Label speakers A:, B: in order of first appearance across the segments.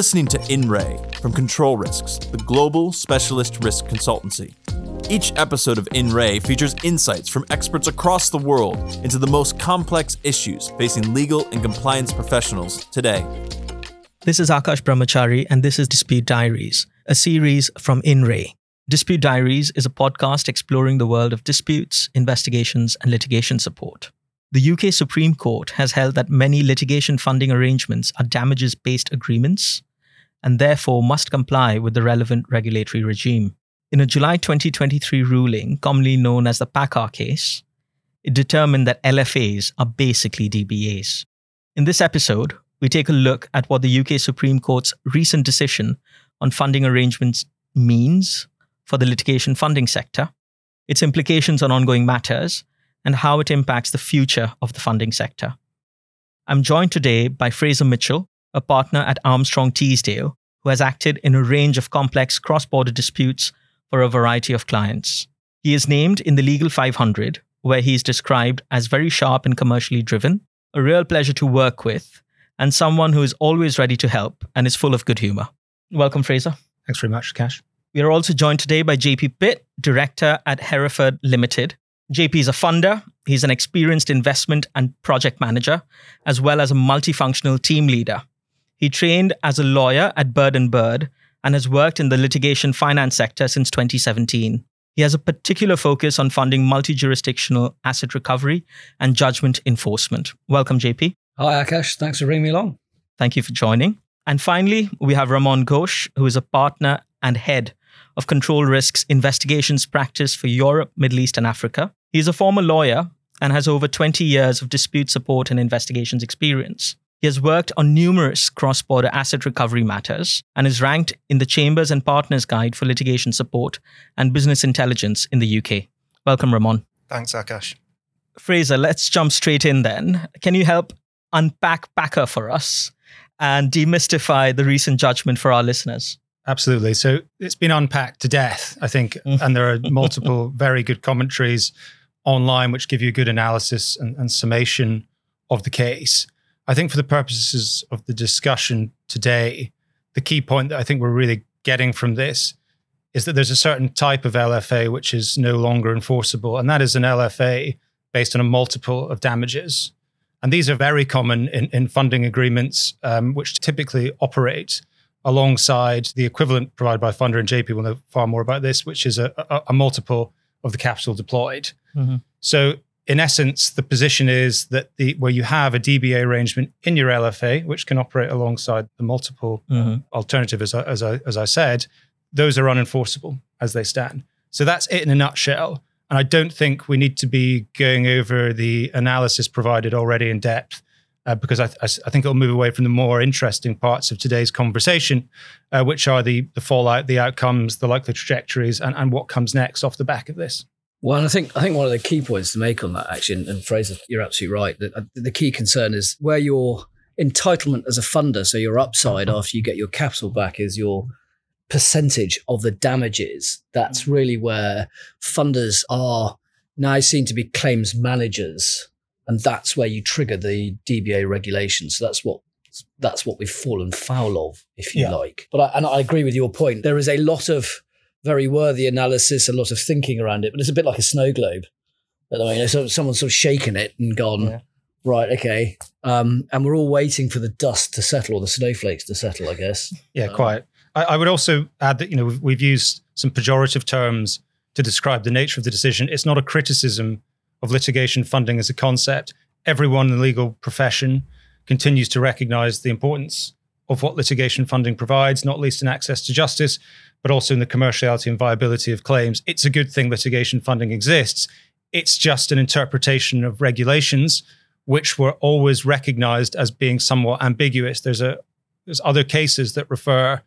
A: listening to InRay from Control Risks, the global specialist risk consultancy. Each episode of InRay features insights from experts across the world into the most complex issues facing legal and compliance professionals today.
B: This is Aakash Brahmachari, and this is Dispute Diaries, a series from InRay. Dispute Diaries is a podcast exploring the world of disputes, investigations, and litigation support. The UK Supreme Court has held that many litigation funding arrangements are damages based agreements and therefore must comply with the relevant regulatory regime. In a July 2023 ruling, commonly known as the PACCAR case, it determined that LFAs are basically DBAs. In this episode, we take a look at what the UK Supreme Court's recent decision on funding arrangements means for the litigation funding sector, its implications on ongoing matters, and how it impacts the future of the funding sector. I'm joined today by Fraser Mitchell, a partner at Armstrong Teasdale who has acted in a range of complex cross border disputes for a variety of clients. He is named in the Legal 500, where he is described as very sharp and commercially driven, a real pleasure to work with, and someone who is always ready to help and is full of good humor. Welcome, Fraser.
C: Thanks very much, Cash.
B: We are also joined today by JP Pitt, Director at Hereford Limited, JP is a funder, he's an experienced investment and project manager, as well as a multifunctional team leader. He trained as a lawyer at Bird and Bird and has worked in the litigation finance sector since 2017. He has a particular focus on funding multi jurisdictional asset recovery and judgment enforcement. Welcome, JP.
D: Hi, Aakash. Thanks for bringing me along.
B: Thank you for joining. And finally, we have Ramon Ghosh, who is a partner and head of control risks investigations practice for Europe, Middle East, and Africa. He is a former lawyer and has over 20 years of dispute support and investigations experience. He has worked on numerous cross border asset recovery matters and is ranked in the Chambers and Partners Guide for Litigation Support and Business Intelligence in the UK. Welcome, Ramon.
C: Thanks, Aakash.
B: Fraser, let's jump straight in then. Can you help unpack PACCAR for us and demystify the recent judgment for our listeners?
C: Absolutely. So it's been unpacked to death, I think, mm. and there are multiple very good commentaries online which give you a good analysis and, and summation of the case. I think for the purposes of the discussion today, the key point that I think we're really getting from this is that there's a certain type of LFA which is no longer enforceable, and that is an LFA based on a multiple of damages. And these are very common in, in funding agreements, um, which typically operate alongside the equivalent provided by funder and JP will know far more about this, which is a, a, a multiple of the capital deployed. Mm-hmm. So in essence, the position is that the where you have a DBA arrangement in your LFA, which can operate alongside the multiple mm-hmm. alternative, as I, as I as I said, those are unenforceable as they stand. So that's it in a nutshell. And I don't think we need to be going over the analysis provided already in depth uh, because I, th- I, think it'll move away from the more interesting parts of today's conversation, uh, which are the, the fallout, the outcomes, the likely trajectories, and, and what comes next off the back of this.
D: Well, I think I think one of the key points to make on that, actually, and, and Fraser, you're absolutely right. That uh, the key concern is where your entitlement as a funder, so your upside mm-hmm. after you get your capital back, is your percentage of the damages. That's mm-hmm. really where funders are now seen to be claims managers and that's where you trigger the DBA regulations. So that's what that's what we've fallen foul of, if you yeah. like. But I, and I agree with your point. There is a lot of very worthy analysis, a lot of thinking around it, but it's a bit like a snow globe. I mean, so someone's sort of shaken it and gone, yeah. right, okay. Um, and we're all waiting for the dust to settle or the snowflakes to settle, I guess.
C: Yeah, um, quite. I, I, would also add that you know we've, we've used some pejorative terms to describe the nature of the decision. It's not a criticism of litigation funding as a concept, everyone in the legal profession continues to recognize the importance of what litigation funding provides, not least in access to justice, but also in the commerciality and viability of claims. It's a good thing litigation funding exists. It's just an interpretation of regulations which were always recognized as being somewhat ambiguous. There's a there's other cases that refer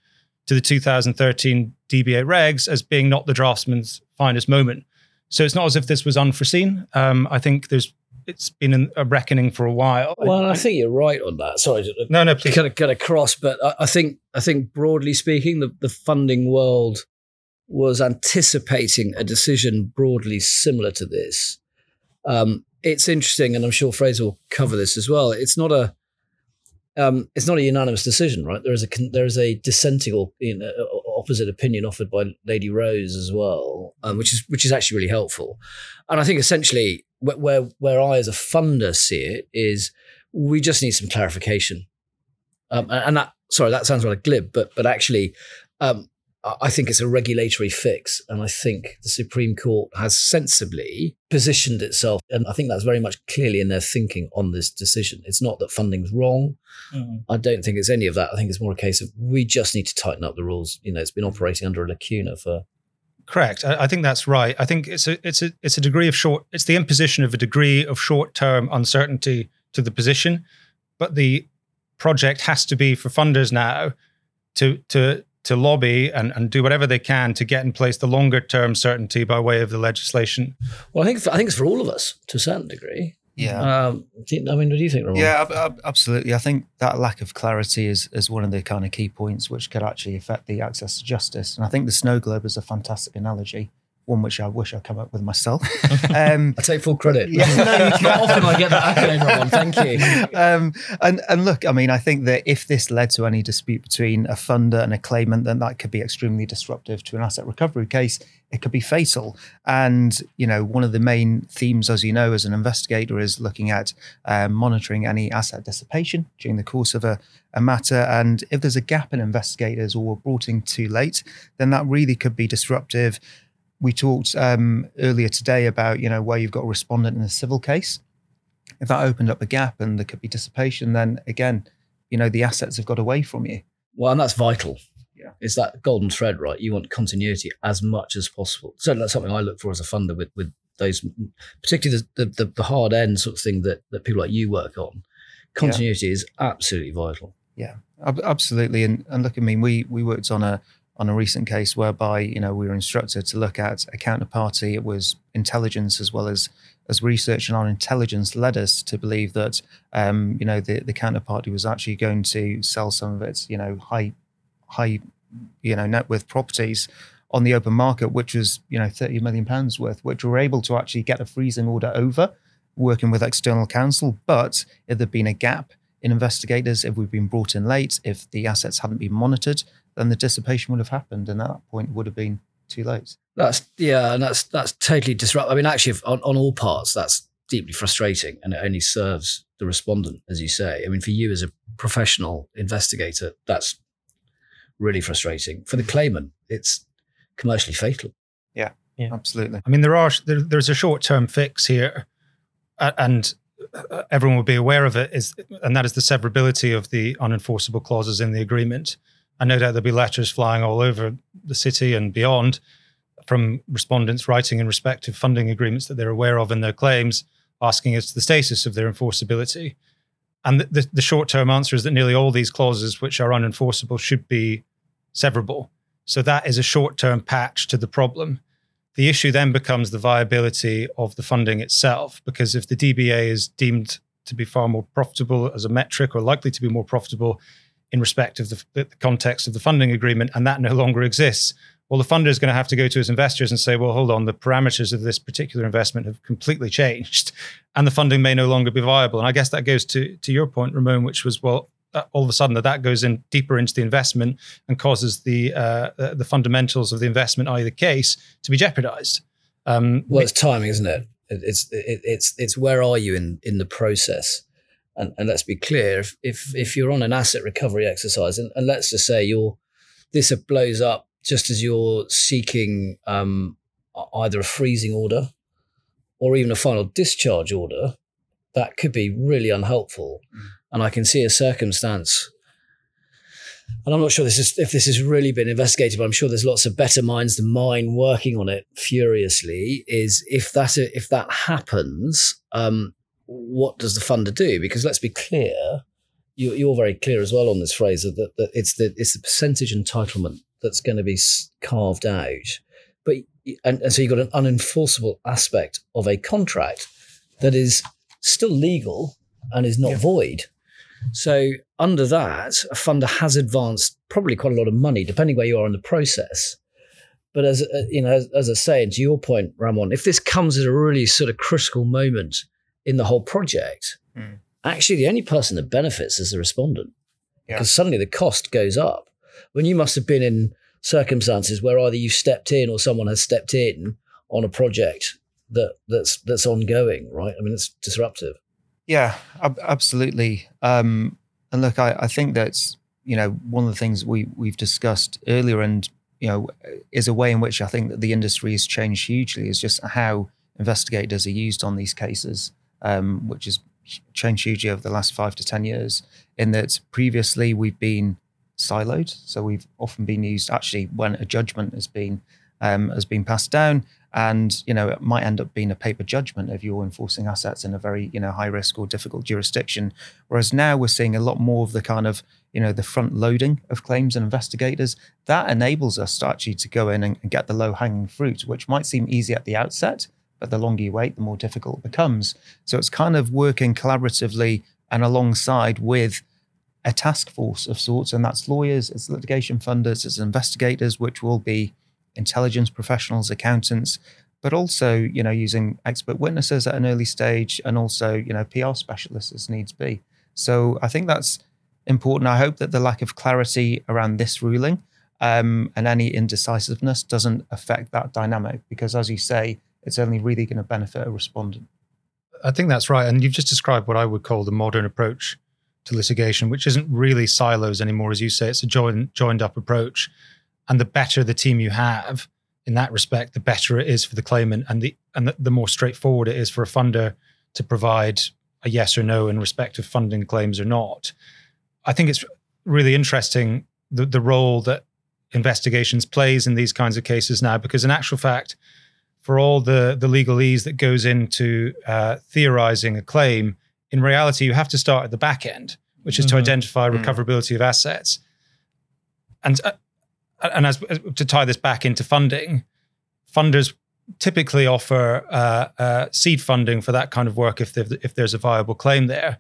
C: to the 2013 DBA regs as being not the draftsman's finest moment. So it's not as if this was unforeseen. Um, I think there's it's been a reckoning for a while.
D: Well, I think you're right on that. Sorry,
C: no, no, please.
D: Kind of, kind of cross, but I, think I think broadly speaking, the, the funding world was anticipating a decision broadly similar to this. Um, it's interesting, and I'm sure Fraser will cover this as well. It's not a um, it's not a unanimous decision, right? There is a there is a dissenting or you know, opposite opinion offered by Lady Rose as well, um, which is which is actually really helpful. And I think essentially where where I as a funder see it is we just need some clarification. Um, and that sorry that sounds rather glib, but but actually um, I think it's a regulatory fix. And I think the Supreme Court has sensibly positioned itself. And I think that's very much clearly in their thinking on this decision. It's not that funding's wrong. Mm-hmm. I don't think it's any of that. I think it's more a case of we just need to tighten up the rules. You know, it's been operating under a lacuna for.
C: Correct. I, I think that's right. I think it's a it's a it's a degree of short. It's the imposition of a degree of short term uncertainty to the position, but the project has to be for funders now to to to lobby and, and do whatever they can to get in place the longer term certainty by way of the legislation.
D: Well, I think I think it's for all of us to a certain degree.
E: Yeah.
D: Um, I mean, what do you think, Ramon?
E: Yeah, absolutely. I think that lack of clarity is, is one of the kind of key points which could actually affect the access to justice. And I think the snow globe is a fantastic analogy one which I wish I'd come up with myself.
D: Um, I take full credit. Yeah, no, not often I get that accolade, Ron. Thank you.
E: Um, and and look, I mean, I think that if this led to any dispute between a funder and a claimant, then that could be extremely disruptive to an asset recovery case. It could be fatal. And you know, one of the main themes, as you know, as an investigator, is looking at uh, monitoring any asset dissipation during the course of a, a matter. And if there's a gap in investigators or were brought in too late, then that really could be disruptive we talked um, earlier today about you know where you've got a respondent in a civil case. If that opened up a gap and there could be dissipation, then again, you know the assets have got away from you.
D: Well, and that's vital. Yeah, it's that golden thread, right? You want continuity as much as possible. So that's something I look for as a funder with with those, particularly the the, the hard end sort of thing that that people like you work on. Continuity yeah. is absolutely vital.
E: Yeah, absolutely. And and look, I mean, we we worked on a on a recent case whereby you know we were instructed to look at a counterparty. It was intelligence as well as as research and our intelligence led us to believe that um, you know the the counterparty was actually going to sell some of its you know high high you know net worth properties on the open market, which was you know thirty million pounds worth, which we were able to actually get a freezing order over, working with external counsel. But if there'd been a gap in investigators, if we'd been brought in late, if the assets hadn't been monitored, then the dissipation would have happened, and at that point would have been too late.
D: That's yeah, and that's that's totally disrupt. I mean, actually, on, on all parts, that's deeply frustrating, and it only serves the respondent, as you say. I mean, for you as a professional investigator, that's really frustrating. For the claimant, it's commercially fatal.
E: Yeah, yeah, absolutely.
C: I mean, there are there, there's a short term fix here, and Uh, everyone will be aware of it. Is and that is the severability of the unenforceable clauses in the agreement. And no doubt there'll be letters flying all over the city and beyond from respondents writing in respect of funding agreements that they're aware of in their claims, asking as to the status of their enforceability. And the, the, the short term answer is that nearly all these clauses, which are unenforceable, should be severable. So that is a short term patch to the problem. The issue then becomes the viability of the funding itself, because if the DBA is deemed to be far more profitable as a metric or likely to be more profitable in respect of the, the, context of the funding agreement, and that no longer exists. Well, the funder is going to have to go to its investors and say, well, hold on, the parameters of this particular investment have completely changed, and the funding may no longer be viable. And I guess that goes to, to your point, Ramon, which was, well, all of a sudden that that goes in deeper into the investment and causes the uh, the fundamentals of the investment, i.e., the case, to be jeopardized.
D: Um, well, it's timing, isn't it? It's it, it's it's where are you in in the process? and, and let's be clear, if, if, if you're on an asset recovery exercise, and, and let's just say you're this blows up just as you're seeking um, either a freezing order or even a final discharge order, that could be really unhelpful. Mm. And I can see a circumstance, and I'm not sure this is if this has really been investigated, but I'm sure there's lots of better minds than mine working on it furiously. Is if that if that happens, um, what does the funder do? Because let's be clear, you, are very clear as well on this phrase that, that it's the it's the percentage entitlement that's going to be carved out. But and, and so you've got an unenforceable aspect of a contract that is still legal and is not yeah. void. So under that, a funder has advanced probably quite a lot of money, depending where you are in the process. But as uh, you know, as, as I say, and to your point, Ramon, if this comes at a really sort of critical moment in the whole project, mm. actually the only person that benefits is the respondent
E: Yeah.
D: because suddenly the cost goes up. When you must have been in circumstances where either you've stepped in or someone has stepped in on a project that that's that's ongoing, right? I mean, it's disruptive.
E: Yeah, ab- absolutely. Um, and look, I, I think that's you know one of the things we we've discussed earlier, and you know, is a way in which I think that the industry has changed hugely. Is just how investigators are used on these cases, um, which has changed hugely over the last five to ten years. In that previously we've been siloed, so we've often been used actually when a judgment has been um, has been passed down and you know it might end up being a paper judgment if you're enforcing assets in a very you know high risk or difficult jurisdiction. Whereas now we're seeing a lot more of the kind of you know the front loading of claims and investigators. That enables us to actually to go in and, and get the low hanging fruit which might seem easy at the outset but the longer you wait the more difficult it becomes. So it's kind of working collaboratively and alongside with a task force of sorts and that's lawyers it's litigation funders it's investigators which will be intelligence professionals, accountants, but also you know using expert witnesses at an early stage, and also you know PR specialists as needs be. So I think that's important. I hope that the lack of clarity around this ruling um, and any indecisiveness doesn't affect that dynamic, because as you say, it's only really going to benefit a respondent.
C: I think that's right. And you've just described what I would call the modern approach to litigation, which isn't really silos anymore, as you say. It's a joined joined up approach. And the better the team you have in that respect, the better it is for the claimant, and the and the, the more straightforward it is for a funder to provide a yes or no in respect of funding claims or not. I think it's really interesting the, the role that investigations plays in these kinds of cases now, because in actual fact, for all the the legalese that goes into uh, theorizing a claim, in reality, you have to start at the back end, which is to
B: Mhm.
C: identify
E: Mm.
C: recoverability of assets. And uh, and as, to tie this back into funding, funders typically offer uh, uh, seed funding for that kind of work if if there's a viable claim there.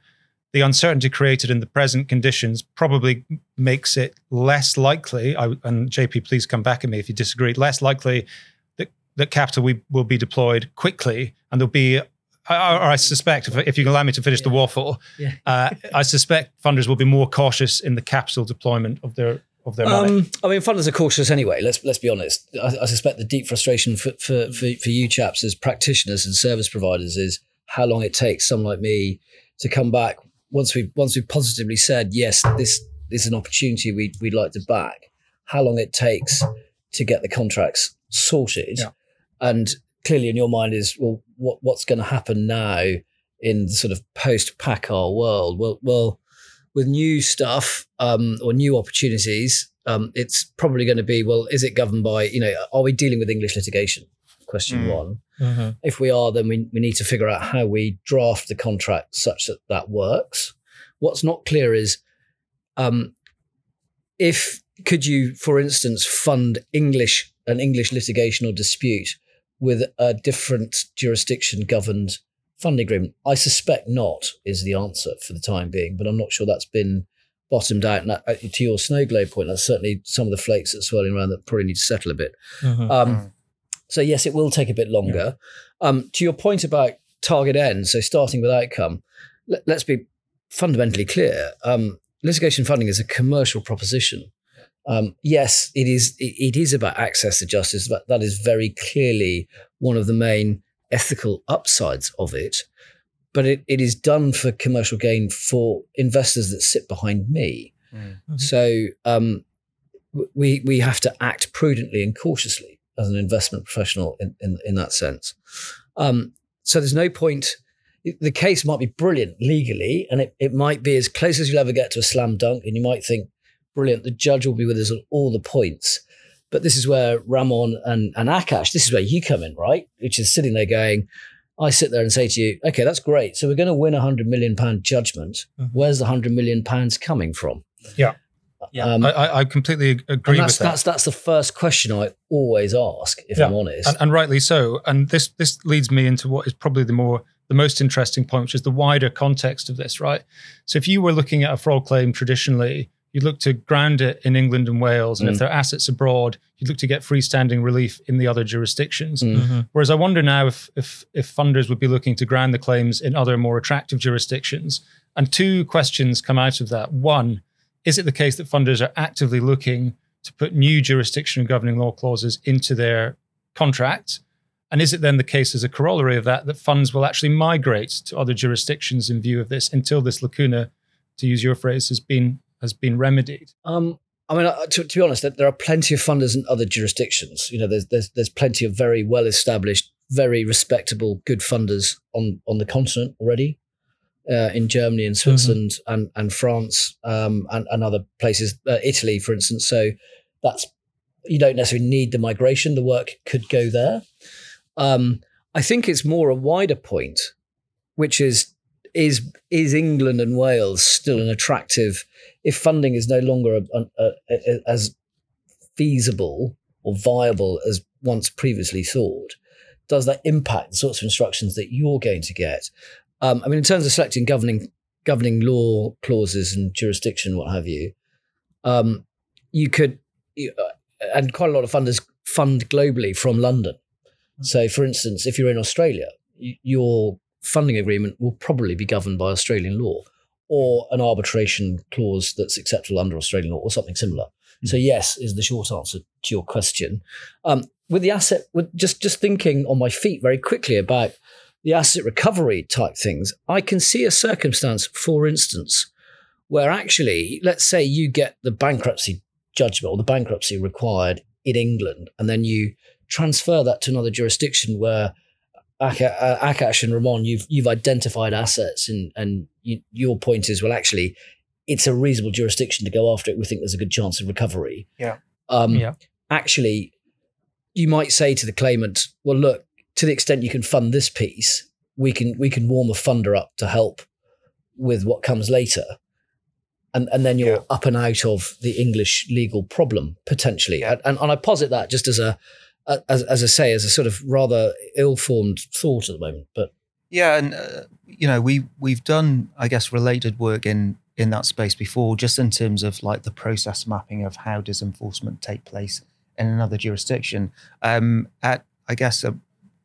C: The uncertainty created in the present conditions probably makes it less likely. I, and JP, please come back at me if you disagree. Less likely that that capital we, will be deployed quickly, and there'll be. Or I suspect, if, if you can allow me to finish the waffle,
D: Yeah.
C: uh, I suspect funders will be more cautious in the capital deployment of their of their money.
D: Um, I mean, funders are cautious anyway. Let's let's be honest. I, I suspect the deep frustration for, for for for you chaps as practitioners and service providers is how long it takes someone like me to come back once we once we've positively said yes, this is an opportunity we we'd like to back. How long it takes to get the contracts sorted,
C: Yeah.
D: and clearly in your mind is well, what what's going to happen now in the sort of post PACCAR world? Well, well with new stuff um, or new opportunities, um, it's probably going to be well, is it governed by, you know, are we dealing with English litigation? Question
E: Mm.
D: one.
B: Mhm.
D: If we are, then we, we need to figure out how we draft the contract such that that works. What's not clear is um, if could you, for instance, fund English an English litigation or dispute with a different jurisdiction governed funding agreement? I suspect not is the answer for the time being, but I'm not sure that's been bottomed out. And that, uh, to your snow globe point, that's certainly some of the flakes that are swirling around that probably need to settle a bit.
B: Mhm.
D: Um, so yes, it will take a bit longer. Um, to your point about target end, so starting with outcome, let, us be fundamentally clear. Um, litigation funding is a commercial proposition. Um, yes, it is. It, it is about access to justice. But that is very clearly one of the main ethical upsides of it. But it, it is done for commercial gain for investors that sit behind me.
E: Mm.
B: Mhm.
D: So um, we we have to act prudently and cautiously as an investment professional in in, in that sense. Um, so there's no point. The case might be brilliant legally, and it, it might be as close as you'll ever get to a slam dunk, and you might think, brilliant, the judge will be with us on all the points. But this is where Ramon and, and Aakash, this is where you come in, right? Which is sitting there going, I sit there and say to you, okay, that's great. So we're going to win a hundred million pound judgment.
B: Mhm.
D: Where's the hundred million pounds coming from?
C: Yeah.
B: Yeah.
D: Um,
C: I, I, completely agree
D: and
C: with
D: that's,
C: that.
D: that's that's the first question I always ask, if
C: Yeah.
D: I'm honest.
C: and, and rightly so. And this this leads me into what is probably the more the most interesting point, which is the wider context of this, right? So if you were looking at a fraud claim traditionally, you'd look to ground it in England and Wales. And
D: Mm.
C: if there are assets abroad, you'd look to get freestanding relief in the other jurisdictions.
D: Mm.
B: Mhm.
C: Whereas I wonder now if, if if funders would be looking to ground the claims in other more attractive jurisdictions. And two questions come out of that. One, is it the case that funders are actively looking to put new jurisdiction and governing law clauses into their contracts? And is it then the case as a corollary of that that funds will actually migrate to other jurisdictions in view of this until this lacuna, to use your phrase, has been has been remedied?
D: Um, I mean, uh, to, to be honest, there- are plenty of funders in other jurisdictions. You know, there's there's there's plenty of very well established, very respectable, good funders on on the continent already, uh, in Germany and Switzerland and and France um, and and other places, uh, Italy, for instance. So that's you don't necessarily need the migration. The work could go there. Um, I think it's more a wider point, which is is is England and Wales still an attractive if funding is no longer a, a, a, as feasible or viable as once previously thought, does that impact the sorts of instructions that you're going to get? Um, I mean, in terms of selecting governing governing law clauses and jurisdiction, what have you, um, you could, you, uh, and quite a lot of funders fund globally from London. So, for instance, if you're in Australia, y- your funding agreement will probably be governed by Australian law or an arbitration clause that's acceptable under Australian law or something similar. So yes, is the short answer to your question. Um, with the asset, with just just thinking on my feet very quickly about the asset recovery type things, I can see a circumstance, for instance, where actually, let's say you get the bankruptcy judgment or the bankruptcy required in England, and then you transfer that to another jurisdiction where Aakash and Ramon, you've you've identified assets, and and you, your point is, well, actually, it's a reasonable jurisdiction to go after it. We think there's a good chance of recovery.
E: Yeah.
D: Um,
B: Yeah.
D: Actually, you might say to the claimant, well, look, to the extent you can fund this piece, we can we can warm a funder up to help with what comes later. And, and then you're
E: Yeah.
D: up and out of the English legal problem potentially.
E: Yeah.
D: And, and I posit that just as a, as, as I say, as a sort of rather ill-formed thought at the moment. But
E: Yeah, and uh, you know we we've done I guess related work in in that space before, just in terms of like the process mapping of how does enforcement take place in another jurisdiction. Um, at I guess a,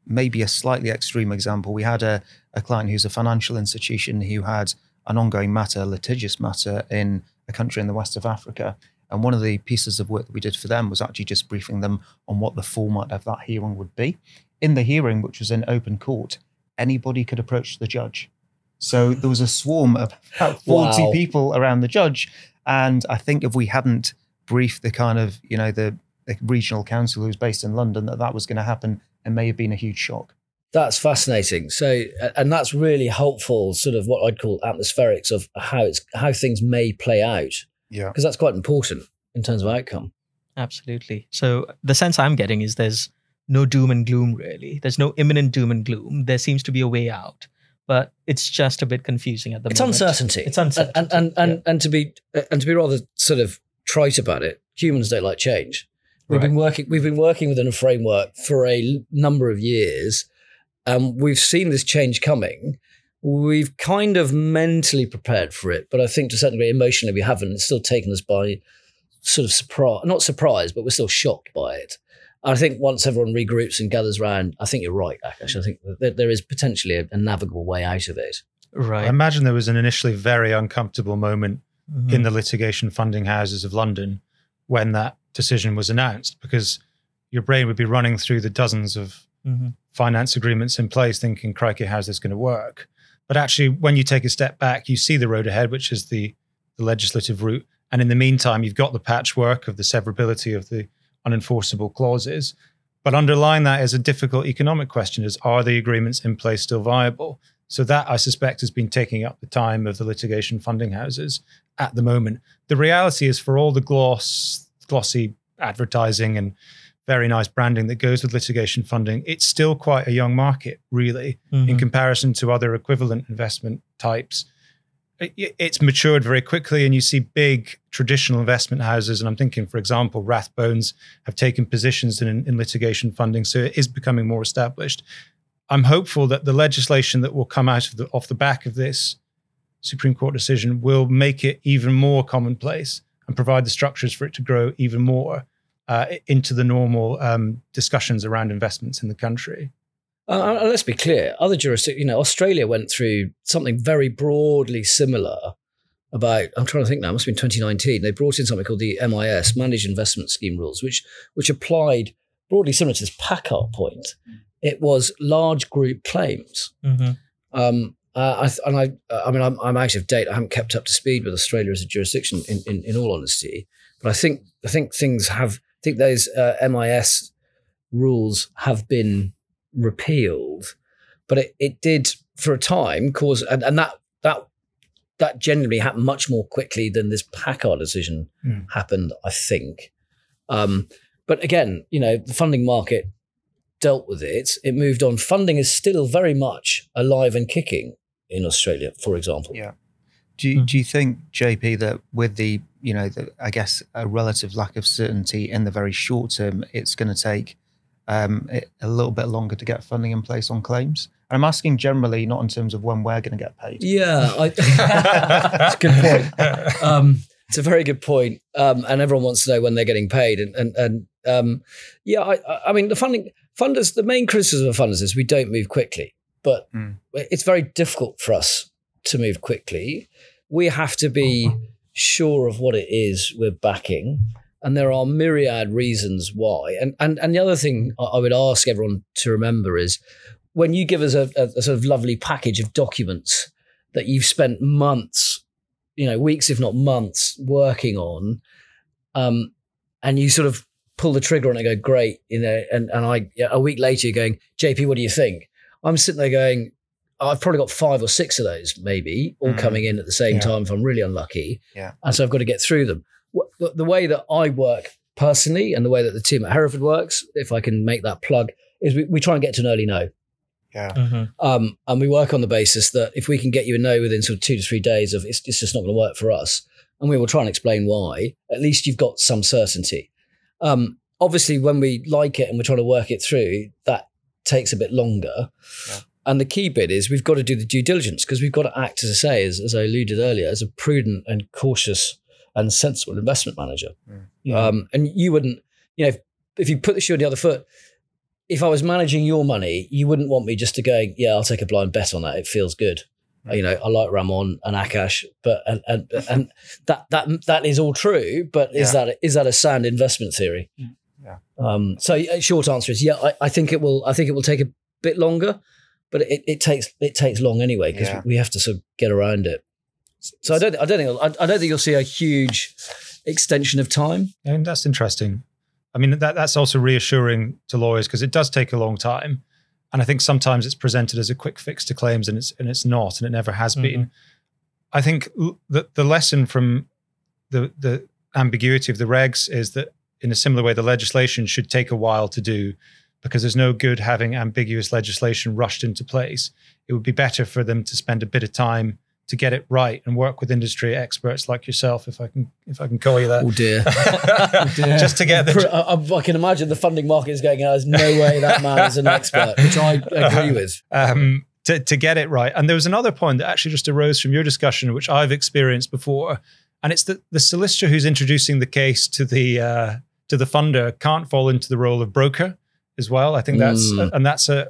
E: maybe a slightly extreme example, we had a, a client who's a financial institution who had an ongoing matter, litigious matter in a country in the west of Africa. And one of the pieces of work that we did for them was actually just briefing them on what the format of that hearing would be. In the hearing, which was in open court, anybody could approach the judge. So there was a swarm of about 40
D: Wow.
E: people around the judge. And I think if we hadn't briefed the kind of, you know, the, the regional counsel who's based in London that that was going to happen, it may have been a huge shock.
D: That's fascinating. So, and that's really helpful, sort of what I'd call atmospherics of how it's how things may play out,
E: Yeah.
D: because that's quite important in terms of outcome.
B: Absolutely. So the sense I'm getting is there's no doom and gloom really. There's no imminent doom and gloom. There seems to be a way out, but it's just a bit confusing at the
D: It's
B: moment.
D: It's uncertainty.
B: It's uncertainty,
D: and and and,
B: yeah.
D: and to be and to be rather sort of trite about it, humans don't like change. We've been working. We've been working within a framework for a number of years, and we've seen this change coming. We've kind of mentally prepared for it, but I think to a certain degree, emotionally, we haven't. It's still taken us by sort of surprise, not surprise, but we're still shocked by it. I think once everyone regroups and gathers around, I think you're right, Aakash. I think that there is potentially a, a navigable way out of it.
B: Right.
C: I imagine there was an initially very uncomfortable moment
B: Mhm.
C: in the litigation funding houses of London when that decision was announced because your brain would be running through the dozens of
B: Mhm.
C: finance agreements in place thinking, crikey, how's this going to work? But actually, when you take a step back, you see the road ahead, which is the, the legislative route. And in the meantime, you've got the patchwork of the severability of the unenforceable clauses. But underlying that is a difficult economic question is are the agreements in place still viable? So that I suspect has been taking up the time of the litigation funding houses at the moment. The reality is for all the gloss, glossy advertising and very nice branding that goes with litigation funding, it's still quite a young market, really, in
B: Mhm.
C: comparison to other equivalent investment types. It- It's matured very quickly, and you see big traditional investment houses. And I'm thinking, for example, Rathbones have taken positions in, in litigation funding, so it is becoming more established. I'm hopeful that the legislation that will come out of the, off the back of this Supreme Court decision will make it even more commonplace. and provide the structures for it to grow even more uh, into the normal um, discussions around investments in the country.
D: Uh, let's be clear. Other jurisdictions, you know, Australia went through something very broadly similar about, I'm trying to think now, it must have been 2019. They brought in something called the MIS, Managed Investment Scheme Rules, which, which applied broadly similar to this PACCAR point. It was large group claims.
B: Mm-hmm.
D: Um, uh, I, and I, I mean, I'm, I'm out of date. I haven't kept up to speed with Australia as a jurisdiction, in, in, in all honesty. But I think, I think things have, I think those uh, MIS rules have been repealed, but it, it did for a time cause, and, and that that that genuinely happened much more quickly than this PACCAR decision
C: Mm.
D: happened. I think, um, but again, you know, the funding market dealt with it. It moved on. Funding is still very much alive and kicking in Australia, for example.
E: Yeah. Do you,
B: Mm.
E: do you think, JP, that with the, you know, the, I guess a relative lack of certainty in the very short term, it's going to take um, it- a little bit longer to get funding in place on claims? And I'm asking generally, not in terms of when we're going to get paid.
D: Yeah, I, that's a good point. Um, it's a very good point. Um, and everyone wants to know when they're getting paid. And and, and um, yeah, I, I- I mean, the funding funders. The main criticism of funders is we don't move quickly, but
E: Mm.
D: it's very difficult for us to move quickly. We have to be sure of what it is we're backing. And there are myriad reasons why. And and and the other thing I I would ask everyone to remember is when you give us a, a, a sort of lovely package of documents that you've spent months, you know, weeks if not months working on, um, and you sort of pull the trigger on it and go, great, you know, and, and I a week later you're going, JP, what do you think? I'm sitting there going, I've probably got five or six of those, maybe, all
E: Mhm.
D: coming in at the same
C: Yeah.
D: time if I'm really unlucky.
E: Yeah.
D: And so I've got to get through them. The, the way that I work personally and the way that the team at Hereford works, if I can make that plug, is we, we try and get to an early no.
E: Yeah.
B: Mm-hmm.
D: Um, and we work on the basis that if we can get you a no within sort of two to three days of it's, it's just not going to work for us, and we will try and explain why, at least you've got some certainty. Um, obviously, when we like it and we're trying to work it through, that takes a bit longer.
E: Yeah.
D: And the key bit is we've got to do the due diligence because we've got to act, as I say, as, as I alluded earlier, as a prudent and cautious and sensible investment manager.
B: Yeah.
D: Um, and you wouldn't, you know, if, if you put the shoe on the other foot, if I was managing your money, you wouldn't want me just to go, yeah, I'll take a blind bet on that. It feels good. You know, I like Ramon and Aakash, but and and, and that that that is all true. But is
E: Yeah.
D: that is that a sound investment theory?
E: Yeah.
D: Um, so uh, short answer is yeah. I, I think it will. I think it will take a bit longer, but it, it takes it takes long anyway because
E: Yeah.
D: we have to sort of get around it. So I don't I don't think I, don't think you'll see a huge extension of time.
C: And that's interesting. I mean, that, that's also reassuring to lawyers because it does take a long time. And I think sometimes it's presented as a quick fix to claims and it's, and it's not, and it never has mm-hmm. been. I think the, the lesson from the, the ambiguity of the regs is that in a similar way, the legislation should take a while to do because there's no good having ambiguous legislation rushed into place. It would be better for them to spend a bit of time to get it right and work with industry experts like yourself, if I can, if I can call you that.
D: Oh dear.
C: just to get the
D: I, I- I can imagine the funding market is going, there's no way that man is an expert, which I agree with.
C: um, to, to get it right. And there was another point that actually just arose from your discussion, which I've experienced before, and it's that the solicitor who's introducing the case to the uh, to the funder can't fall into the role of broker as well. I think that's
D: Mm.
C: and that's a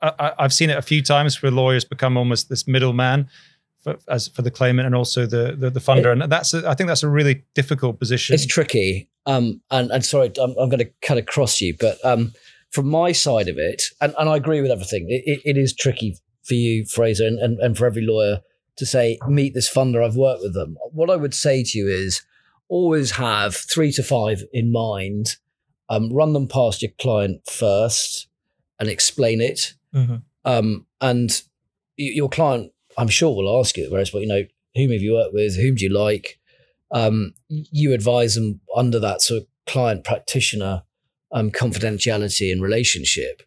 C: I, I've seen it a few times where lawyers become almost this middleman. For, as for the claimant and also the the, the funder, and that's a, I think that's a really difficult position.
D: It's tricky. Um, and, and sorry, I'm, I'm going to cut across you, but um, from my side of it, and, and I agree with everything, it, it, it is tricky for you, Fraser, and, and, and for every lawyer to say, meet this funder, I've worked with them. What I would say to you is always have three to five in mind, um, run them past your client first and explain it.
B: Mhm.
D: Um, and your client, I'm sure, will ask you, whereas, well, you know, whom have you worked with? Whom do you like? Um, you advise them under that sort of client practitioner um, confidentiality and relationship.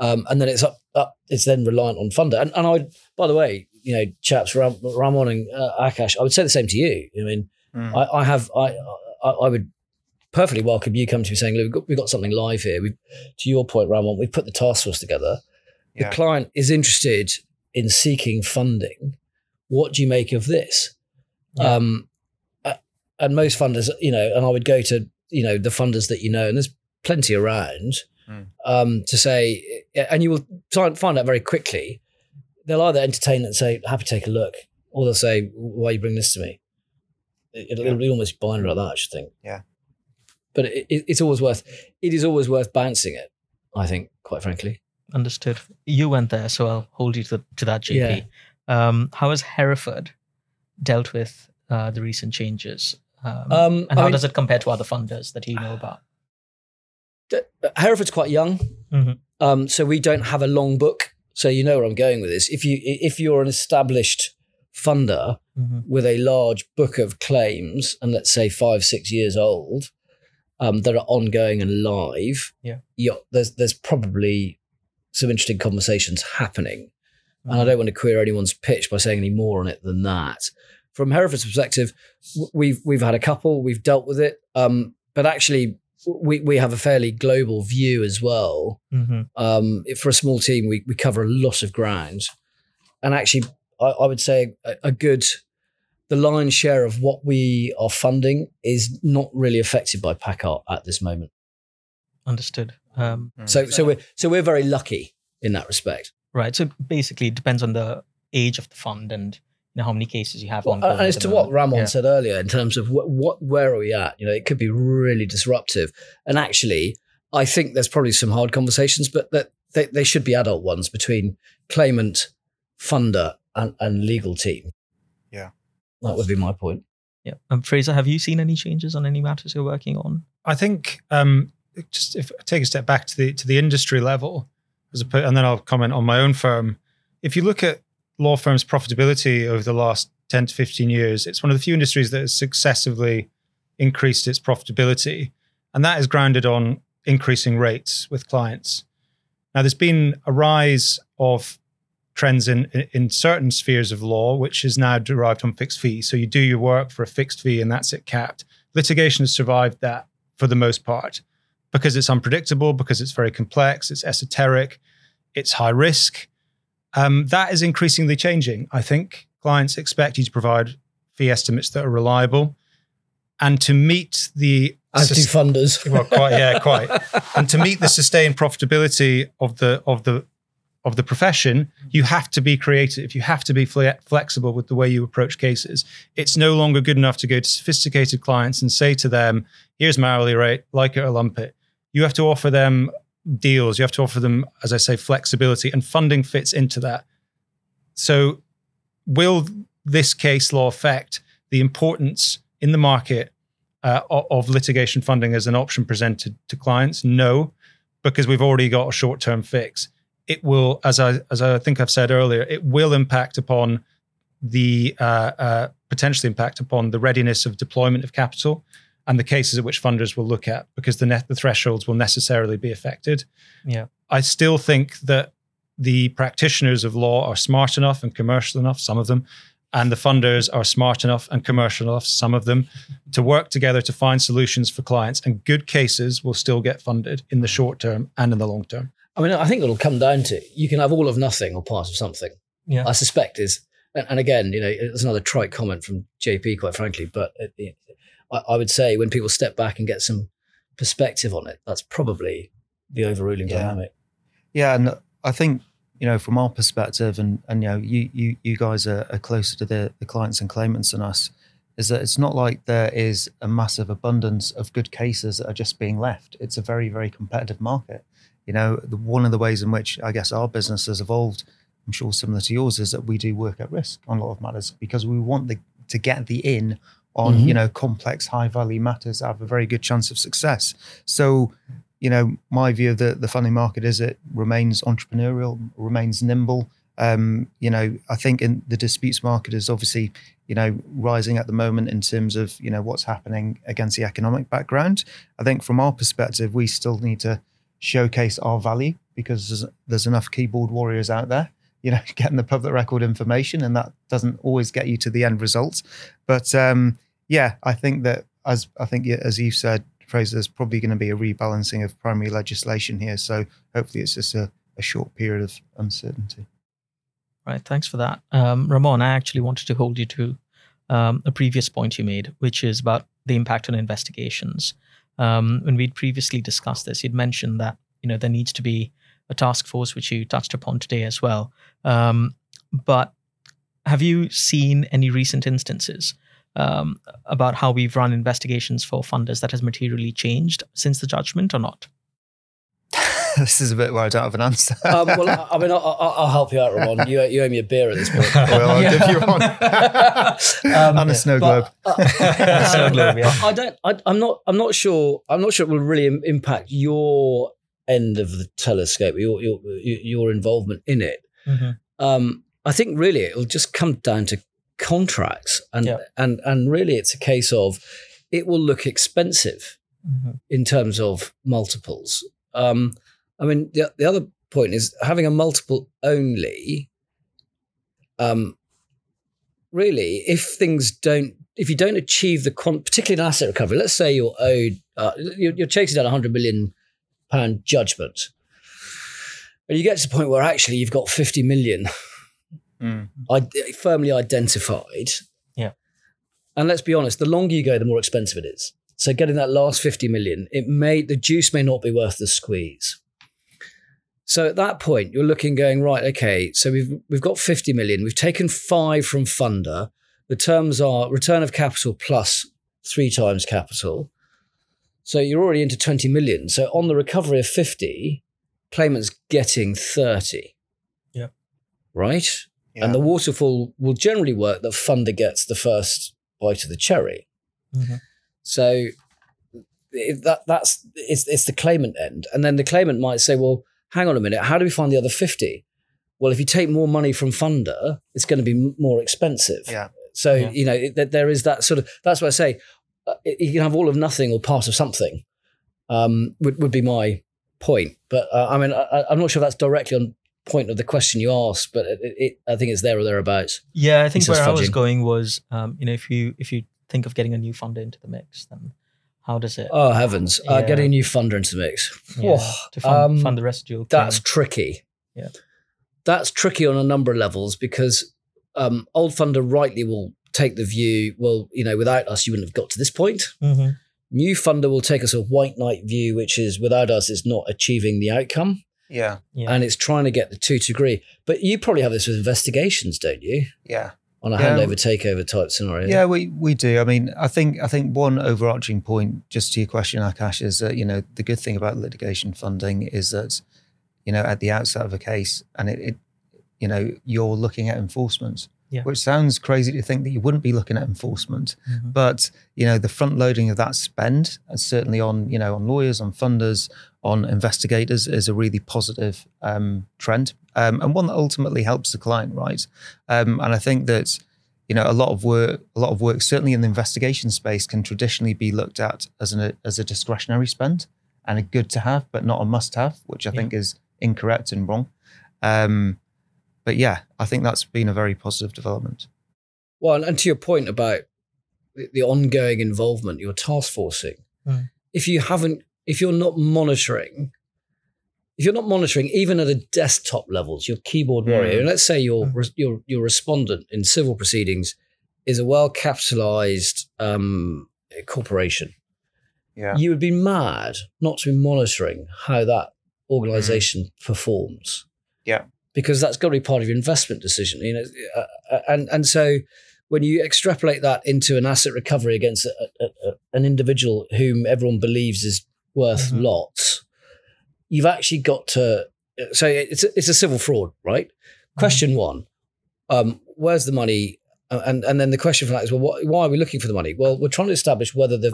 D: Um, and then it's up, up, it's then reliant on funder. And, and I, by the way, you know, chaps, Ram, Ramon and uh, Aakash, I would say the same to you. I mean,
E: Mm.
D: I, I have, I, I, I would perfectly welcome you come to me saying, look, we've got, we've got something live here. We, to your point, Ramon, we've put the task force together the
E: Yeah.
D: client is interested in seeking funding. What do you make of this?
B: Yeah.
D: Um, and most funders, you know, and I would go to you know the funders that you know, and there's plenty around
E: Mm.
D: um, to say, and you will find out very quickly. They'll either entertain and say, "Happy to take a look," or they'll say, "Why you bring this to me?" It, will it'll be almost binary like that, I should think.
E: Yeah.
D: But it, it, it's always worth. It is always worth bouncing it. I think, quite frankly.
B: Understood. You went there, so I'll hold you to, to that, JP. Um, how has Hereford dealt with uh, the recent changes? Um,
D: Um,
B: and
D: I
B: how
D: mean-
B: does it compare to other funders that you know about?
D: Hereford's quite young,
B: Mhm.
D: um, so we don't have a long book. So you know where I'm going with this. If you if you're an established funder
B: Mhm.
D: with a large book of claims, and let's say five six years old, um, that are ongoing and live,
B: Yeah.
D: there's there's probably some interesting conversations happening, and
B: Mm-hmm.
D: I don't want to queer anyone's pitch by saying any more on it than that. From Hereford's perspective, we've we've had a couple, we've dealt with it, um, but actually we we have a fairly global view as well.
B: Mhm.
D: Um, for a small team, we we cover a lot of ground, and actually, I, I would say a, a good the lion's share of what we are funding is not really affected by PACCAR at this moment.
B: Understood. Um,
D: So so we're so we're very lucky in that respect.
B: right. So basically, it depends on the age of the fund and you know how many cases you have on.
D: and as to what Ramon said earlier, in terms of what, what where are we at? You know, it could be really disruptive. And actually, I think there's probably some hard conversations, but that they, they should be adult ones between claimant, funder, and, and legal team.
E: Yeah.
D: That would be my point.
B: Yeah. Um, Fraser, have you seen any changes on any matters you're working on?
C: I think um, just if I take a step back to the to the industry level, as opposed, and then I'll comment on my own firm. If you look at law firms' profitability over the last ten to fifteen years, it's one of the few industries that has successively increased its profitability, and that is grounded on increasing rates with clients. Now, there's been a rise of trends in in certain spheres of law, which is now derived from fixed fees. So you do your work for a fixed fee, and that's it capped. Litigation has survived that for the most part because it's unpredictable, because it's very complex, it's esoteric, it's high risk. Um, that is increasingly changing. I think clients expect you to provide fee estimates that are reliable and to meet the
D: As do funders.
C: well, quite yeah, quite, and to meet the sustained profitability of the of the of the profession, you have to be creative. You have to be fle- flexible with the way you approach cases. It's no longer good enough to go to sophisticated clients and say to them, "Here's my hourly rate, like it or lump it." You have to offer them deals. You have to offer them, as I say, flexibility, and funding fits into that. So, will this case law affect the importance in the market uh, of litigation funding as an option presented to clients? No, because we've already got a short-term fix. It will, as I as I think I've said earlier, it will impact upon the uh, uh, potentially impact upon the readiness of deployment of capital and the cases at which funders will look at because the net the thresholds will necessarily be affected.
B: Yeah.
C: I still think that the practitioners of law are smart enough and commercial enough, some of them, and the funders are smart enough and commercial enough, some of them, to work together to find solutions for clients. And good cases will still get funded in the short term and in the long term.
D: I mean, I think it'll come down to you can have all of nothing or part of something.
B: Yeah.
D: I suspect is, and, again, you know, it's another trite comment from JP, quite frankly, but it, I would say when people step back and get some perspective on it, that's probably the overruling
E: Yeah.
D: dynamic.
E: Yeah, and I think you know from our perspective, and and you know you you you guys are, are closer to the the clients and claimants than us. Is that it's not like there is a massive abundance of good cases that are just being left. It's a very very competitive market. You know, the, one of the ways in which I guess our business has evolved, I'm sure similar to yours, is that we do work at risk on a lot of matters because we want the, to get the in on
D: Mhm.
E: you know complex high value matters that have a very good chance of success. So you know, my view of the, the funding market is it remains entrepreneurial, remains nimble. Um, you know, I think in the disputes market is obviously, you know, rising at the moment in terms of, you know, what's happening against the economic background. I think from our perspective, we still need to showcase our value because there's, there's enough keyboard warriors out there, you know, getting the public record information, and that doesn't always get you to the end result. But um, yeah, I think that as I think as you said, Fraser, there's probably going to be a rebalancing of primary legislation here. So hopefully it's just a, a short period of uncertainty.
B: Right. Thanks for that. Um, Ramon, I actually wanted to hold you to um, a previous point you made, which is about the impact on investigations. Um, when we'd previously discussed this, you'd mentioned that you know there needs to be a task force, which you touched upon today as well. Um, but have you seen any recent instances um, about how we've run investigations for funders that has materially changed since the judgment or not?
E: this is a bit where I don't have an answer.
D: um, well, I, I mean, I'll, I'll, I'll help you out, Ramon. You, you owe me a beer at this point.
E: well, I'll give you one.
D: Um,
E: and a snow globe.
D: but, uh,
B: Snow globe, yeah.
D: I don't. I, I'm not. I'm not sure. I'm not sure it will really im- impact your end of the telescope. Your your your involvement in it.
B: Mhm.
D: Um, I think really it'll just come down to contracts, and
B: Yeah.
D: and and really it's a case of it will look expensive
B: Mhm.
D: in terms of multiples. Um, I mean, the, the other point is having a multiple only. Um, really, if things don't, if you don't achieve the quant, particularly in asset recovery, let's say you're owed, uh, you're, you're chasing down a hundred million pound judgment, and you get to the point where actually you've got fifty million
E: Mm.
D: I- firmly identified.
B: Yeah.
D: And let's be honest, the longer you go, the more expensive it is. So getting that last 50 million, it may the juice may not be worth the squeeze. So at that point, you're looking going, right, okay, so we've we've got 50 million. We've taken five from funder. The terms are return of capital plus three times capital. So you're already into 20 million. So on the recovery of 50, claimant's getting 30.
B: Yeah.
D: Right?
E: Yeah.
D: And the waterfall will generally work that funder gets the first bite of the cherry.
B: Mhm.
D: So if that that's it's it's the claimant end, and then the claimant might say, "Well, hang on a minute, how do we find the other 50? Well, if you take more money from funder, it's going to be more expensive.
E: Yeah.
D: So
B: Yeah.
D: you know it, that there is that sort of that's why I say uh, you can have all of nothing or part of something. Um, would would be my point, but uh, I mean I, I- I'm not sure that's directly on point of the question you asked, but it, it, I think it's there or thereabouts.
B: Yeah, I think
D: says
B: where I was going was, um, you know, if you if you think of getting a new funder into the mix, then how does it
D: Oh heavens! Uh, getting a new funder into the mix.
B: yeah,
D: Whoa,
B: to fund,
D: um,
B: fund the residual?
D: That's
B: claim?
D: tricky.
B: Yeah.
D: That's tricky on a number of levels because um, old funder rightly will take the view, well, you know, without us, you wouldn't have got to this point.
B: Mhm.
D: New funder will take us a white knight view, which is without us, it's not achieving the outcome.
E: Yeah.
B: Yeah.
D: And it's trying to get the two to agree. But you probably have this with investigations, don't you?
E: Yeah.
D: On a
E: Yeah.
D: handover takeover type scenario.
E: Yeah, we, we do. I mean, I think I think one overarching point, just to your question, Aakash, is that you know the good thing about litigation funding is that you know at the outset of a case, and it, it you know you're looking at enforcement,
B: Yeah.
E: which sounds crazy to think that you wouldn't be looking at enforcement,
B: Mhm.
E: but you know the front loading of that spend, and certainly on you know on lawyers, on funders, on investigators, is a really positive um, trend, um, and one that ultimately helps the client, right? Um, and I think that you know a lot of work, a lot of work, certainly in the investigation space, can traditionally be looked at as an as a discretionary spend and a good to have, but not a must have, which I
B: Yeah.
E: think is incorrect and wrong. Um, but yeah, I think that's been a very positive development.
D: Well, and- and to your point about the, the ongoing involvement, your task forcing,
B: Mm.
D: if you haven't, if you're not monitoring, if you're not monitoring even at a desktop levels, your keyboard warrior,
E: Mm.
D: and let's say your
B: Mm.
D: your your respondent in civil proceedings is a well capitalized um, corporation,
E: Yeah,
D: you would be mad not to be monitoring how that organization performs.
E: Yeah.
D: Because that's got to be part of your investment decision, you know. uh, uh, And and so when you extrapolate that into an asset recovery against a, a, a, an individual whom everyone believes is worth
B: Mhm.
D: lots, you've actually got to. So it's a, it's a civil fraud, right? Question one: um, Where's the money? Uh, And and then the question for that is, well, what, why are we looking for the money? Well, we're trying to establish whether the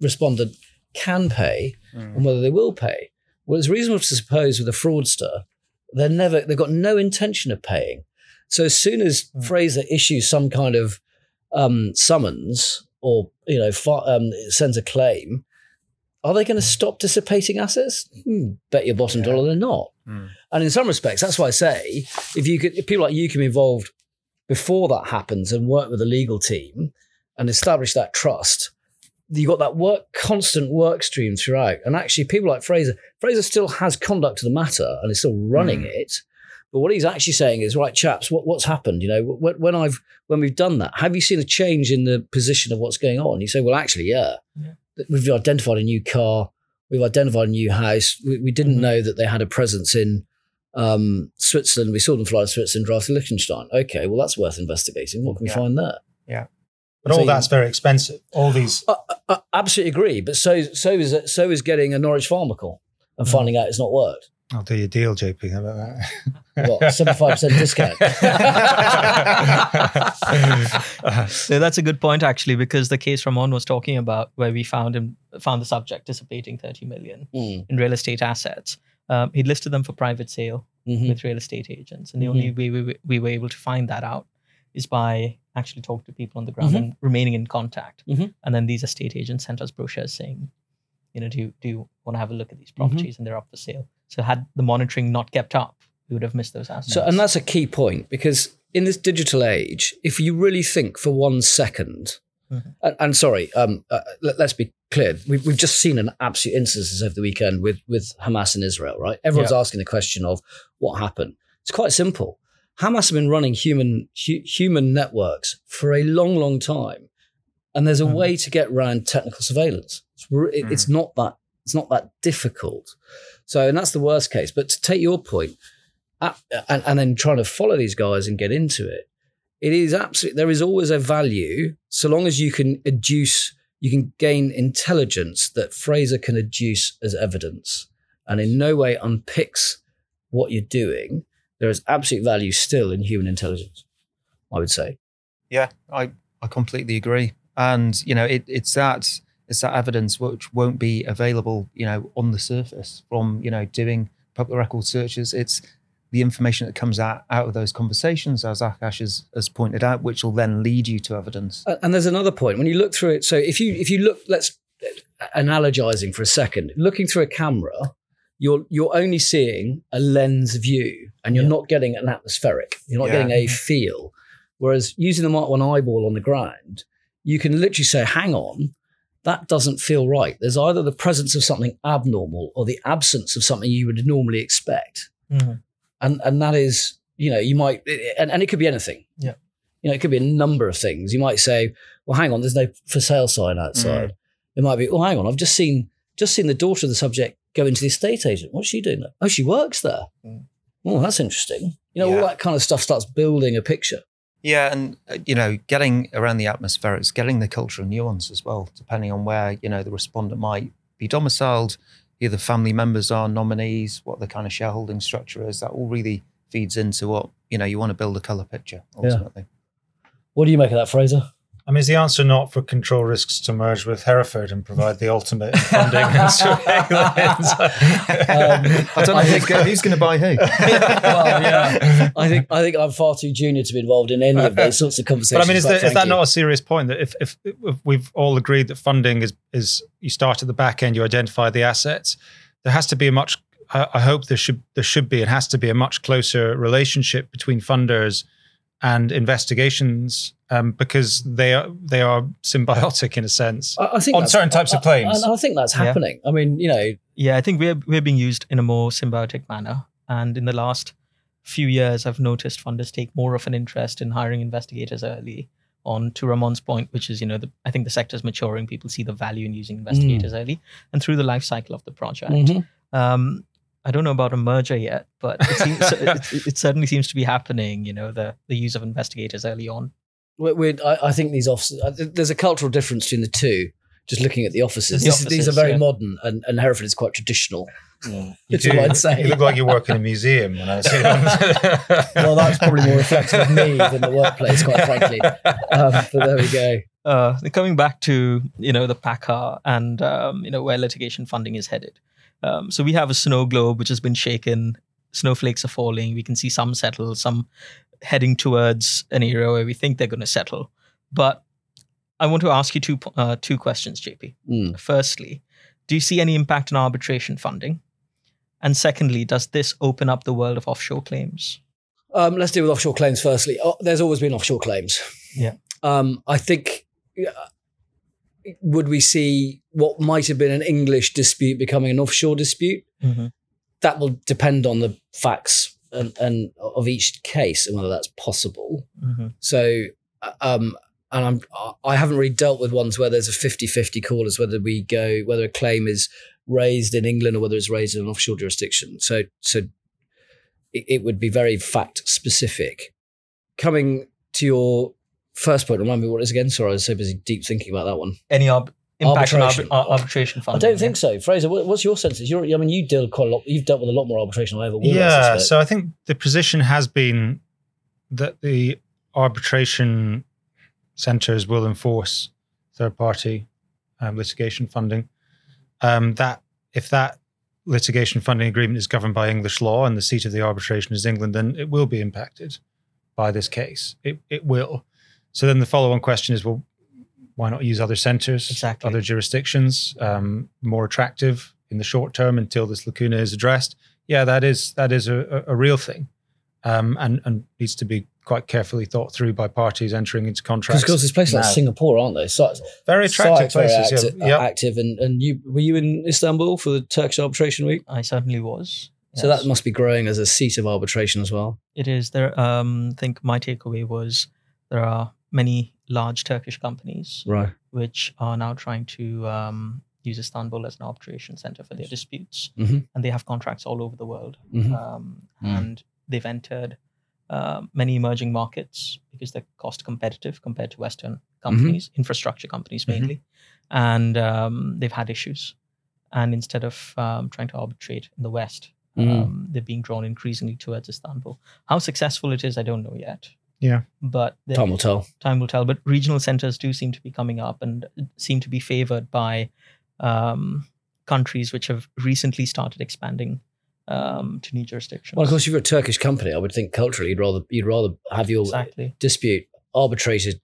D: respondent can pay
E: Mm.
D: and whether they will pay. Well, it's reasonable to suppose with a fraudster, they're never they've got no intention of paying. So as soon as
B: Mm.
D: Fraser issues some kind of um, summons or you know fi- um, sends a claim, are they going to stop dissipating assets? Hmm, bet your bottom dollar they're not.
E: Mm.
D: And in some respects, that's why I say if you could, if people like you can be involved before that happens and work with the legal team and establish that trust, you got that work constant work stream throughout. And actually, people like Fraser, Fraser still has conduct of the matter and is still running
E: Mm.
D: it, But what he's actually saying is, right, chaps, what, what's happened? You know, when, when I've when we've done that, have you seen a change in the position of what's going on? You say, well, actually, yeah,
B: Yeah.
D: We've identified a new car, we've identified a new house. We, we didn't
B: Mhm.
D: know that they had a presence in um, Switzerland. We saw them fly to Switzerland, drive to Liechtenstein. Okay, well, that's worth investigating. What can we
E: Yeah.
D: find there? Yeah.
C: But all
D: So you-
C: that's very expensive. All these.
D: I, I absolutely agree, but so so is so is getting a Norwich Pharmacal and
B: Mm.
D: finding out it's not worked.
C: I'll do your deal, JP. How about that?
D: What seventy five percent discount?
B: So that's a good point actually, because the case Ramon was talking about, where we found him found the subject dissipating 30 million
D: Mm,
B: in real estate assets. Um, he'd listed them for private sale
D: mhm.
B: with real estate agents, and the only way we, we were able to find that out is by actually talking to people on the ground
D: Mhm.
B: and remaining in contact.
D: Mhm.
B: And then these estate agents sent us brochures saying, you know, do you, do you want to have a look at these
D: Mm-hmm.
B: properties and they're up for sale? So had the monitoring not kept up, we would have missed those assets.
D: So, and that's a key point because in this digital age, if you really think for one second, 2nd
B: Mhm.
D: and, and sorry, um, uh, let, us be clear, we've, we've just seen an absolute instances over the weekend with with Hamas and Israel, right? Everyone's asking the question of what happened. It's quite simple. Hamas have been running human hu- human networks for a long, long time, and there's a
B: Mhm.
D: way to get around technical surveillance. It's, re- it- it's not that it's not that difficult. So, and that's the worst case. But to take your point, and, and then trying to follow these guys and get into it, it is absolutely there is always a value so long as you can adduce, you can gain intelligence that Fraser can adduce as evidence, and in no way unpicks what you're doing. There is absolute value still in human intelligence. I would say.
E: Yeah, I, I completely agree. And, you know, it, it's that it's that evidence which won't be available, you know, on the surface from, you know, doing public record searches. It's the information that comes out, out of those conversations, as Aakash has, has pointed out, which will then lead you to evidence.
D: Uh, And there's another point when you look through it. So if you if you look, let's analogizing for a second, looking through a camera, you're you're only seeing a lens view, and you're
B: Yeah.
D: not getting an atmospheric. You're not
E: Yeah.
D: getting a feel. Whereas using the Mark One eyeball on the ground, you can literally say, "Hang on." That doesn't feel right. There's either the presence of something abnormal or the absence of something you would normally expect
B: Mhm.
D: and and that is you know you might and, and it could be anything
B: Yeah.
D: you know it could be a number of things you might say well hang on there's no for sale sign outside it might be well hang on i've just seen just seen the daughter of the subject go into the estate agent what's she doing there? oh she works there
B: Mm.
D: oh that's interesting you know
E: Yeah.
D: all that kind of stuff starts building a picture
E: Yeah, and uh, you know, getting around the atmospherics, getting the cultural nuance as well, depending on where you know the respondent might be domiciled, who the family members are, nominees, what the kind of shareholding structure is. That all really feeds into what you know you want to build a color picture ultimately.
D: what do you make of that fraser
C: I mean, is the answer not for control risks to merge with Hereford and provide the ultimate funding and surveillance?
E: Um, I don't know who's, go- who's going to buy who.
D: well, yeah. I think I think I'm far too junior to be involved in any of those sorts of conversations.
C: But I mean, is, there, is that
D: frankly.
C: not a serious point that if, if, if we've all agreed that funding is, is you start at the back end, you identify the assets, there has to be a much, I, I hope there should, there should be, it has to be a much closer relationship between funders and investigations um, because they are, they are symbiotic in a sense
D: I, I think
C: on certain types of claims.
D: And I think that's
B: Yeah.
D: happening. I mean, you know,
B: Yeah, I think we're we're being used in a more symbiotic manner. And in the last few years, I've noticed funders take more of an interest in hiring investigators early. On to Ramon's point, which is, you know, the, I think the sector's maturing. People see the value in using investigators early and through the life cycle of the project.
D: mhm.
B: Um, I don't know about a merger yet, but it, seems, it, it certainly seems to be happening. You know, the the use of investigators early on.
D: We're, we're, I, I think these offices, uh, there's a cultural difference between the two. Just looking at the offices,
B: The
D: This- these are very
B: yeah.
D: modern, and, and Hereford is quite traditional.
C: You
D: That's
C: do-
D: say.
C: You look like you work in a museum when I see them.
D: well, that's probably more reflective of me than the workplace, quite frankly. Um, but there we go.
B: uh, coming back to you know the PACCAR and um, you know where litigation funding is headed. Um, so we have a snow globe which has been shaken. Snowflakes are falling. We can see some settle, some heading towards an area where we think they're going to settle. But I want to ask you two uh, two questions, JP.
D: Mm.
B: Firstly, do you see any impact on arbitration funding? And secondly, does this open up the world of offshore claims?
D: Um, let's deal with offshore claims firstly. Oh, there's always been offshore claims.
B: Yeah.
D: Um, I think, would we see what might have been an English dispute becoming an offshore dispute? that will depend on the facts and, and of each case and whether that's possible.
B: hmm
D: So, um, and I'm I haven't really dealt with ones where there's a 50-50 call as whether we go whether a claim is raised in England or whether it's raised in an offshore jurisdiction. So, so it, it would be very fact specific. Coming to your first point, remind me what it is again. Sorry, I was so busy deep thinking about that one.
B: Any arb- impact
D: Arbitration.
B: on arbit- ar- arbitration
D: I don't think so, Fraser. What's your sense? You're, I mean, you deal quite a lot. You've dealt with a lot more arbitration than I ever will.
C: Yeah,
D: suspect.
C: so I think the position has been that the arbitration centres will enforce third party um, litigation funding. Um, that if that litigation funding agreement is governed by English law and the seat of the arbitration is England, then it will be impacted by this case. It it will. So then the follow on question is, well, why not use other centres,
B: Exactly.
C: other jurisdictions, um, more attractive in the short term until this lacuna is addressed? Yeah, that is that is a, a a real thing, um, and and needs to be quite carefully thought through by parties entering into
D: Because
C: contracts.
D: of course, there's places like. Singapore, aren't they? So,
C: Very attractive
D: very
C: places.
D: active,
C: yeah. Yep.
D: active. And, and you were you in Istanbul for the Turkish arbitration week?
B: I certainly was.
D: So
B: Yes.
D: that must be growing as a seat of arbitration as well.
B: It is there. Um, I think my takeaway was there are many large Turkish companies
D: Right.
B: which are now trying to um, use Istanbul as an arbitration center for their disputes,
D: Mhm.
B: and they have contracts all over the world,
D: Mhm.
B: um,
D: Mm.
B: and they've entered uh, many emerging markets because they're cost competitive compared to Western companies, infrastructure companies mainly, and um, they've had issues. And instead of um, trying to arbitrate in the West,
D: Mm.
B: um, they're being drawn increasingly towards Istanbul. How successful it is, I don't know yet.
C: Yeah.
B: But there-
D: Time will tell.
B: time will tell. But regional centers do seem to be coming up and seem to be favored by um, countries which have recently started expanding um, to new jurisdictions.
D: Well, of course, if you're a Turkish company, I would think culturally you'd rather you'd rather have your
B: exactly.
D: dispute arbitrated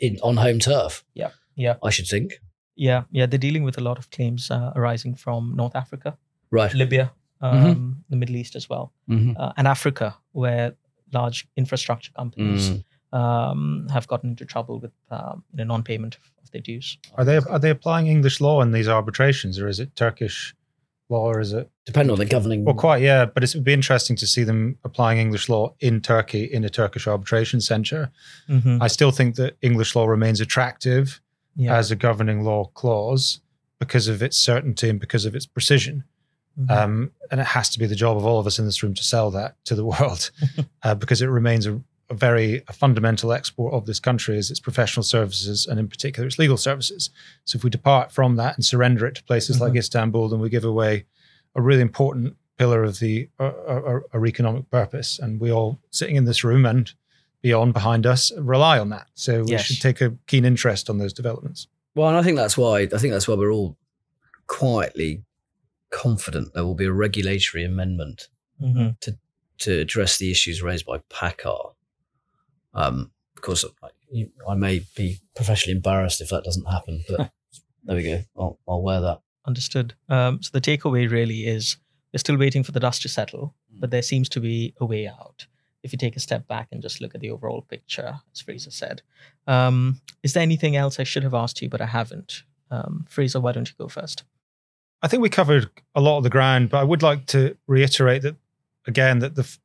D: in on home turf.
B: Yeah. Yeah.
D: I should think.
B: Yeah, yeah, they're dealing with a lot of claims uh, arising from North Africa,
D: Right.
B: Libya, um, the Middle East as well,
D: Mm-hmm.
B: uh, and Africa, where large infrastructure companies
D: Mm.
B: um, have gotten into trouble with um, you know, non-payment of, of their dues.
C: Are they are they applying English law in these arbitrations, or is it Turkish law, or is it?
D: Depending on the governing.
C: Well, quite yeah, but it would be interesting to see them applying English law in Turkey in a Turkish arbitration centre.
B: Mhm.
C: I still think that English law remains attractive
B: Yeah.
C: as a governing law clause because of its certainty and because of its precision.
B: Mhm.
C: Um, and it has to be the job of all of us in this room to sell that to the world uh, because it remains a, a very a fundamental export of this country is its professional services and in particular its legal services. So if we depart from that and surrender it to places like Istanbul, then we give away a really important pillar of the uh, our, our economic purpose. And we all sitting in this room and beyond behind us rely on that. So we
B: Yes.
C: should take a keen interest on those developments.
D: Well, and I think that's why I think that's why we're all quietly confident there will be a regulatory amendment
B: Mhm.
D: to address the issues raised by PACCAR. Um, of course, I, you- I may be professionally embarrassed if that doesn't happen, but there we go. I'll, I'll wear that.
B: Understood. Um, so the takeaway really is we're still waiting for the dust to settle, but there seems to be a way out. If you take a step back and just look at the overall picture, as Fraser said. Um, is there anything else I should have asked you, but I haven't? Um, Fraser, why don't you go first?
C: I think we covered a lot of the ground, but I would like to reiterate that again that the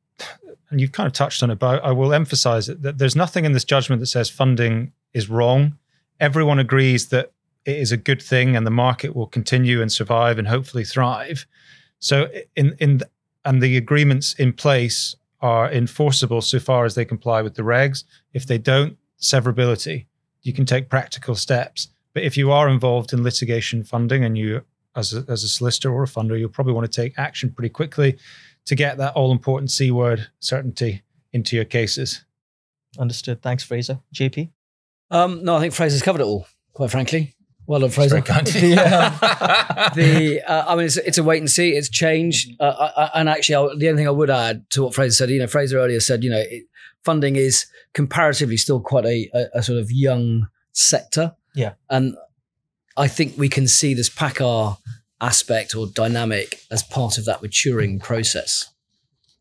C: and you've kind of touched on it, but I will emphasize it that there's nothing in this judgment that says funding is wrong. Everyone agrees that it is a good thing and the market will continue and survive and hopefully thrive. So in in and the agreements in place are enforceable so far as they comply with the regs. If they don't, severability. You can take practical steps. But if you are involved in litigation funding and you as a, as a solicitor or a funder, you'll probably want to take action pretty quickly to get that all important C word certainty into your cases.
B: Understood. Thanks, Fraser. JP?
D: Um, no, I think Fraser's covered it all. Quite frankly, well done, Fraser.
C: very kind.
D: the, um, the uh, I mean, it's, it's a wait and see. It's change, uh, I, I, and actually, I, the only thing I would add to what Fraser said, you know, Fraser earlier said, you know, it, funding is comparatively still quite a, a, a sort of young sector.
B: Yeah.
D: and I think we can see this PACCAR aspect or dynamic as part of that maturing process.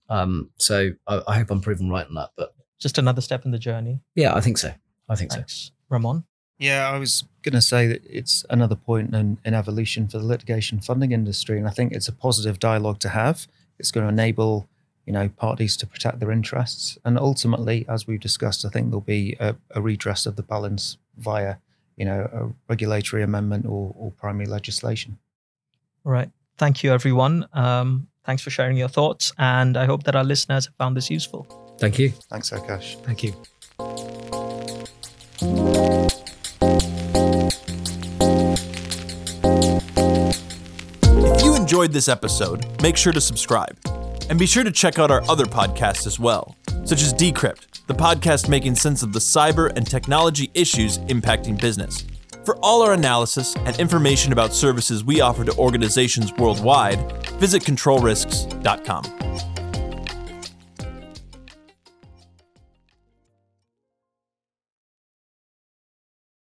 D: Um, so I, I hope I'm proven right on that, but
B: Just another step in the journey.
D: yeah, I think so. I think so.
B: Thanks. Ramon?
E: Yeah, I was going to say that it's another point in, in evolution for the litigation funding industry. And I think it's a positive dialogue to have. It's going to enable you know, parties to protect their interests. And ultimately, as we've discussed, I think there'll be a, a redress of the balance via, you know, a regulatory amendment or, or primary legislation.
B: All right. Thank you, everyone. Um, thanks for sharing your thoughts. And I hope that our listeners have found this useful.
D: Thank you.
E: Thanks, Aakash.
C: Thank you.
A: If you enjoyed this episode, make sure to subscribe. And be sure to check out our other podcasts as well, such as Decrypt, the podcast making sense of the cyber and technology issues impacting business. For all our analysis and information about services we offer to organizations worldwide, visit controlrisks.com.